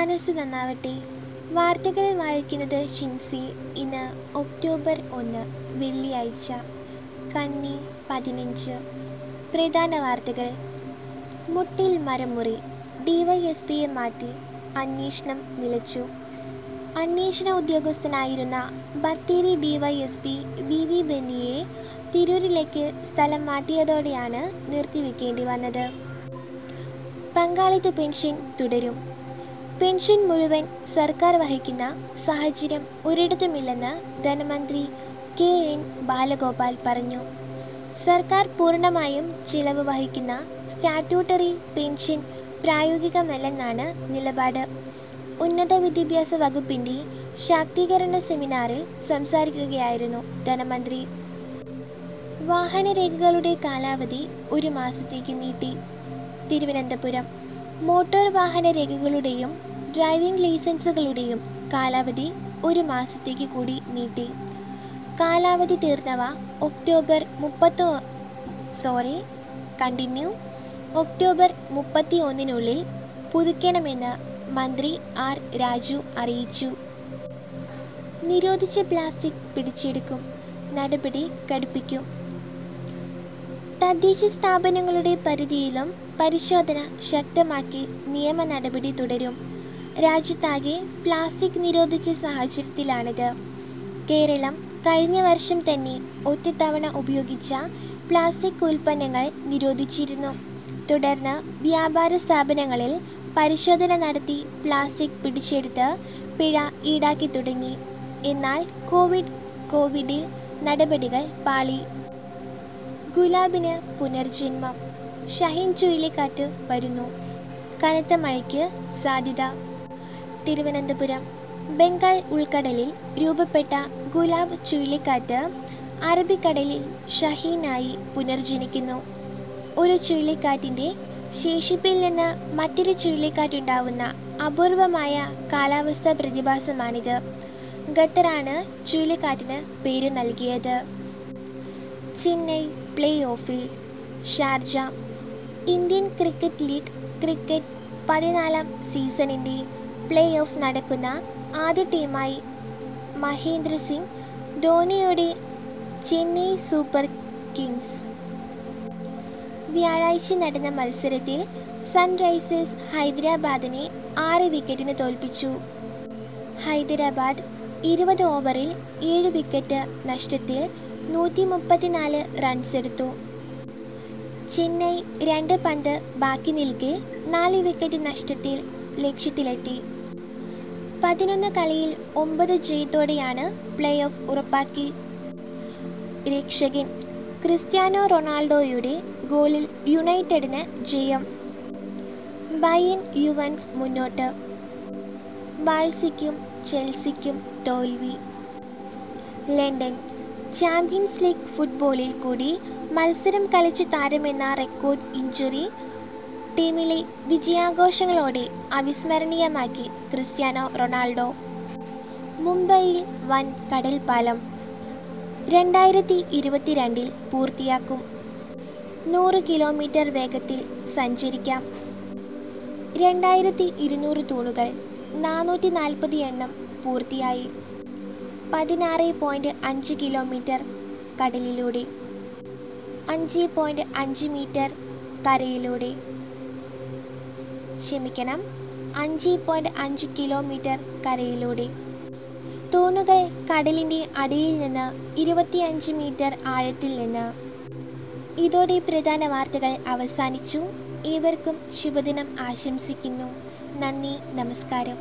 മനസ്സ് നന്നാവട്ടെ. വാർത്തകൾ വായിക്കുന്നത് ഷിൻസി. ഇന്ന് ഒക്ടോബർ ഒന്ന് വെള്ളിയാഴ്ച. കന്നി പതിനഞ്ച്. പ്രധാന വാർത്തകൾ. മുട്ടിൽ മരമുറി. ഡിവൈഎസ്പിയെ മാറ്റി അന്വേഷണം നിലച്ചു. അന്വേഷണ ഉദ്യോഗസ്ഥനായിരുന്ന ബത്തേരി ഡിവൈഎസ്പി വി വി ബെന്നിയെ തിരൂരിലേക്ക് സ്ഥലം മാറ്റിയതോടെയാണ് നിർത്തിവെക്കേണ്ടി വന്നത്. പങ്കാളിത്ത പെൻഷൻ തുടരും. പെൻഷൻ മുഴുവൻ സർക്കാർ വഹിക്കുന്ന സാഹചര്യം ഒരിടത്തുമില്ലെന്ന് ധനമന്ത്രി കെ എൻ ബാലഗോപാൽ പറഞ്ഞു. സർക്കാർ പൂർണമായും ചിലവ് വഹിക്കുന്ന സ്റ്റാറ്റ്യൂട്ടറി പെൻഷൻ പ്രായോഗികമല്ലെന്നാണ് നിലപാട്. ഉന്നത വിദ്യാഭ്യാസ വകുപ്പിന്റെ ശാക്തീകരണ സെമിനാറിൽ സംസാരിക്കുകയായിരുന്നു ധനമന്ത്രി. വാഹനരേഖകളുടെ കാലാവധി ഒരു മാസത്തേക്ക് നീട്ടി. തിരുവനന്തപുരം. മോട്ടോർ വാഹന രേഖകളുടെയും ഡ്രൈവിംഗ് ലൈസൻസുകളുടെയും കാലാവധി ഒരു മാസത്തേക്ക് കൂടി നീട്ടി. കാലാവധി തീർന്നവ ഒക്ടോബർ മുപ്പത്തി സോറി കണ്ടിന്യൂ. ഒക്ടോബർ മുപ്പത്തി ഒന്നിനുള്ളിൽ പുതുക്കണമെന്ന് മന്ത്രി ആർ രാജു അറിയിച്ചു. നിരോധിച്ച പ്ലാസ്റ്റിക് പിടിച്ചെടുക്കും നടപടി കടുപ്പിക്കും. തദ്ദേശ സ്ഥാപനങ്ങളുടെ പരിധിയിലും പരിശോധന ശക്തമാക്കി നിയമ നടപടി തുടരും. രാജ്യത്താകെ പ്ലാസ്റ്റിക് നിരോധിച്ച സാഹചര്യത്തിലാണിത്. കേരളം കഴിഞ്ഞ വർഷം തന്നെ ഒറ്റത്തവണ ഉപയോഗിച്ച പ്ലാസ്റ്റിക് ഉൽപ്പന്നങ്ങൾ നിരോധിച്ചിരുന്നു. തുടർന്ന് വ്യാപാര സ്ഥാപനങ്ങളിൽ പരിശോധന നടത്തി പ്ലാസ്റ്റിക് പിടിച്ചെടുത്ത് പിഴ ഈടാക്കി തുടങ്ങി. എന്നാൽ കോവിഡ് കോവിഡിൽ നടപടികൾ പാളി. ഗുലാബിന് പുനർജന്മം. ഷഹീൻ ചുഴലിക്കാറ്റ് വരുന്നു. കനത്ത മഴയ്ക്ക് സാധ്യത. തിരുവനന്തപുരം ബംഗാൾ ഉൾക്കടലിൽ രൂപപ്പെട്ട ഗുലാബ് ചുഴലിക്കാറ്റ് അറബിക്കടലിൽ ഷഹീനായി പുനർജനിക്കുന്നു. ഒരു ചുഴലിക്കാറ്റിന്റെ ശേഷിപ്പിൽ നിന്ന് മറ്റൊരു ചുഴലിക്കാറ്റുണ്ടാവുന്ന അപൂർവമായ കാലാവസ്ഥാ പ്രതിഭാസമാണിത്. ഖത്തറാണ് ചുഴലിക്കാറ്റിന് പേര് നൽകിയത്. ചെന്നൈ പ്ലേ ഓഫിൽ Sharjah Indian cricket league cricket പതിനാലാം സീസണിന്റെ പ്ലേ ഓഫ് നടക്കുന്ന ആദ്യ ടീമായി മഹേന്ദ്ര സിംഗ് ധോണിയുടെ ചെന്നൈ സൂപ്പർ കിങ്സ്. വ്യാഴാഴ്ച നടന്ന മത്സരത്തിൽ സൺറൈസേഴ്സ് ഹൈദരാബാദിനെ ആറ് വിക്കറ്റിന് തോൽപ്പിച്ചു. ഹൈദരാബാദ് ഇരുപത് ഓവറിൽ ഏഴ് വിക്കറ്റ് നഷ്ടത്തിൽ നൂറ്റി മുപ്പത്തിനാല് റൺസ് എടുത്തു. ചെന്നൈ രണ്ട് പന്ത് ബാക്കി നിൽക്കെ നാല് വിക്കറ്റ് നഷ്ടത്തിൽ ലക്ഷ്യത്തിലെത്തി. പതിനൊന്ന് കളിയിൽ ഒമ്പത് ജയത്തോടെയാണ് പ്ലേ ഓഫ് ഉറപ്പാക്കി. രക്ഷകൻ ക്രിസ്ത്യാനോ റൊണാൾഡോയുടെ ഗോളിൽ യുണൈറ്റഡിന് ജയം. ബയൻ യുവൻസ് മുന്നോട്ട്. ബാഴ്സിക്കും ചെൽസിക്കും തോൽവി. ലണ്ടൻ ചാമ്പ്യൻസ് ലീഗ് ഫുട്ബോളിൽ കൂടി മത്സരം കളിച്ച് താരമെന്ന റെക്കോർഡ് ഇഞ്ചുറി ടീമിലെ വിജയാഘോഷങ്ങളോടെ അവിസ്മരണീയമാക്കി ക്രിസ്ത്യാനോ റൊണാൾഡോ. മുംബൈയിൽ വൻ കടൽ പാലം രണ്ടായിരത്തി ഇരുപത്തിരണ്ടിൽ പൂർത്തിയാക്കും. നൂറ് കിലോമീറ്റർ വേഗത്തിൽ സഞ്ചരിക്കാം. രണ്ടായിരത്തി ഇരുന്നൂറ് തൂണുകൾ നാനൂറ്റി നാൽപ്പത് എണ്ണം പൂർത്തിയായി. പതിനാറ് പോയിന്റ് അഞ്ച് കിലോമീറ്റർ കടലിലൂടെ. അഞ്ച് പോയിന്റ് അഞ്ച് മീറ്റർ കരയിലൂടെ. ക്ഷമിക്കണം. അഞ്ച് പോയിന്റ് അഞ്ച് കിലോമീറ്റർ കരയിലൂടെ. തൂണുകൾ കടലിന്റെ അടിയിൽ നിന്ന് ഇരുപത്തിയഞ്ച് മീറ്റർ ആഴത്തിൽ നിന്ന്. ഇതോടെ പ്രധാന വാർത്തകൾ അവസാനിച്ചു. ഏവർക്കും ശുഭദിനം ആശംസിക്കുന്നു. നന്ദി നമസ്കാരം.